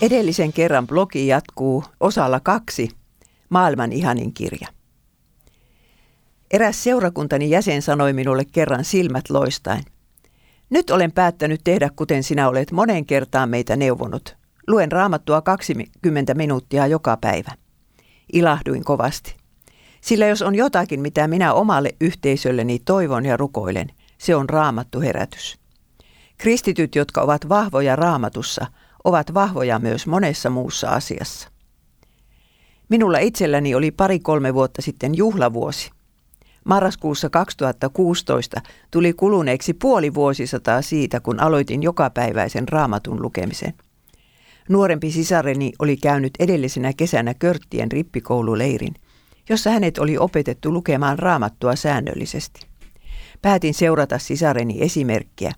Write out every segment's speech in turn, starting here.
Edellisen kerran blogi jatkuu osalla kaksi, maailman ihanin kirja. Eräs seurakuntani jäsen sanoi minulle kerran silmät loistain. Nyt olen päättänyt tehdä kuten sinä olet monen kertaan meitä neuvonut. Luen raamattua 20 minuuttia joka päivä. Ilahduin kovasti. Sillä jos on jotakin, mitä minä omalle yhteisölleni toivon ja rukoilen, se on raamattu herätys. Kristityt, jotka ovat vahvoja raamatussa, ovat vahvoja myös monessa muussa asiassa. Minulla itselläni oli pari-kolme vuotta sitten juhlavuosi. Marraskuussa 2016 tuli kuluneeksi puoli vuosisataa siitä, kun aloitin jokapäiväisen raamatun lukemisen. Nuorempi sisareni oli käynyt edellisenä kesänä Körttien rippikoululeirin, jossa hänet oli opetettu lukemaan raamattua säännöllisesti. Päätin seurata sisareni esimerkkiä,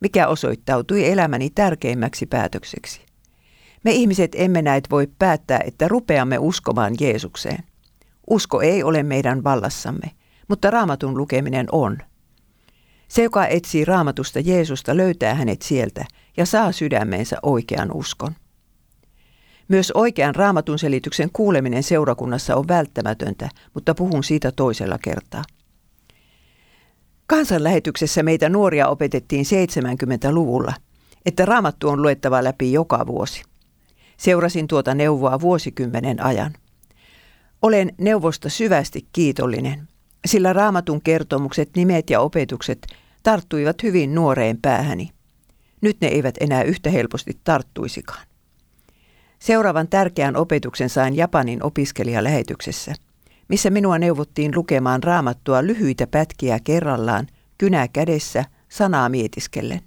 mikä osoittautui elämäni tärkeimmäksi päätökseksi. Me ihmiset emme näet voi päättää, että rupeamme uskomaan Jeesukseen. Usko ei ole meidän vallassamme, mutta raamatun lukeminen on. Se, joka etsii raamatusta Jeesusta, löytää hänet sieltä ja saa sydämeensä oikean uskon. Myös oikean raamatun selityksen kuuleminen seurakunnassa on välttämätöntä, mutta puhun siitä toisella kertaa. Kansanlähetyksessä meitä nuoria opetettiin 70-luvulla, että raamattu on luettava läpi joka vuosi. Seurasin tuota neuvoa vuosikymmenen ajan. Olen neuvosta syvästi kiitollinen, sillä raamatun kertomukset, nimet ja opetukset tarttuivat hyvin nuoreen päähäni. Nyt ne eivät enää yhtä helposti tarttuisikaan. Seuraavan tärkeän opetuksen sain Japanin opiskelijalähetyksessä, missä minua neuvottiin lukemaan raamattua lyhyitä pätkiä kerrallaan, kynä kädessä, sanaa mietiskellen.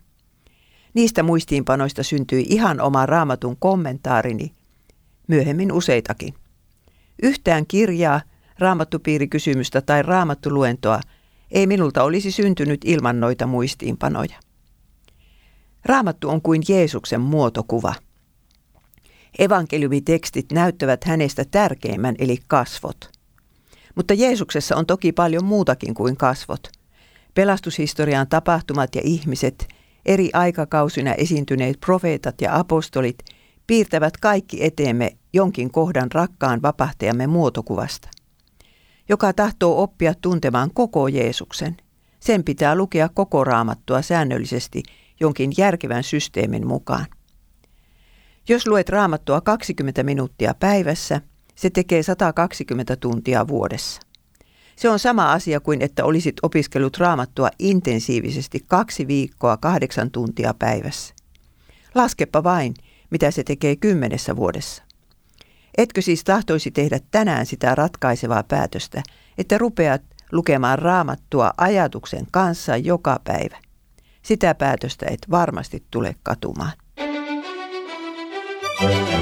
Niistä muistiinpanoista syntyi ihan oma raamatun kommentaarini, myöhemmin useitakin. Yhtään kirjaa, raamattupiirikysymystä tai raamattuluentoa ei minulta olisi syntynyt ilman noita muistiinpanoja. Raamattu on kuin Jeesuksen muotokuva – Evankeliumitekstit näyttävät hänestä tärkeimmän eli kasvot. Mutta Jeesuksessa on toki paljon muutakin kuin kasvot. Pelastushistorian tapahtumat ja ihmiset, eri aikakausina esiintyneet profeetat ja apostolit piirtävät kaikki eteemme jonkin kohdan rakkaan vapahtajamme muotokuvasta. Joka tahtoo oppia tuntemaan koko Jeesuksen. Sen pitää lukea koko raamattua säännöllisesti jonkin järkevän systeemin mukaan. Jos luet raamattua 20 minuuttia päivässä, se tekee 120 tuntia vuodessa. Se on sama asia kuin että olisit opiskellut raamattua intensiivisesti kaksi viikkoa kahdeksan tuntia päivässä. Laskepa vain, mitä se tekee kymmenessä vuodessa. Etkö siis tahtoisi tehdä tänään sitä ratkaisevaa päätöstä, että rupeat lukemaan raamattua ajatuksen kanssa joka päivä? Sitä päätöstä et varmasti tule katumaan. Thank you.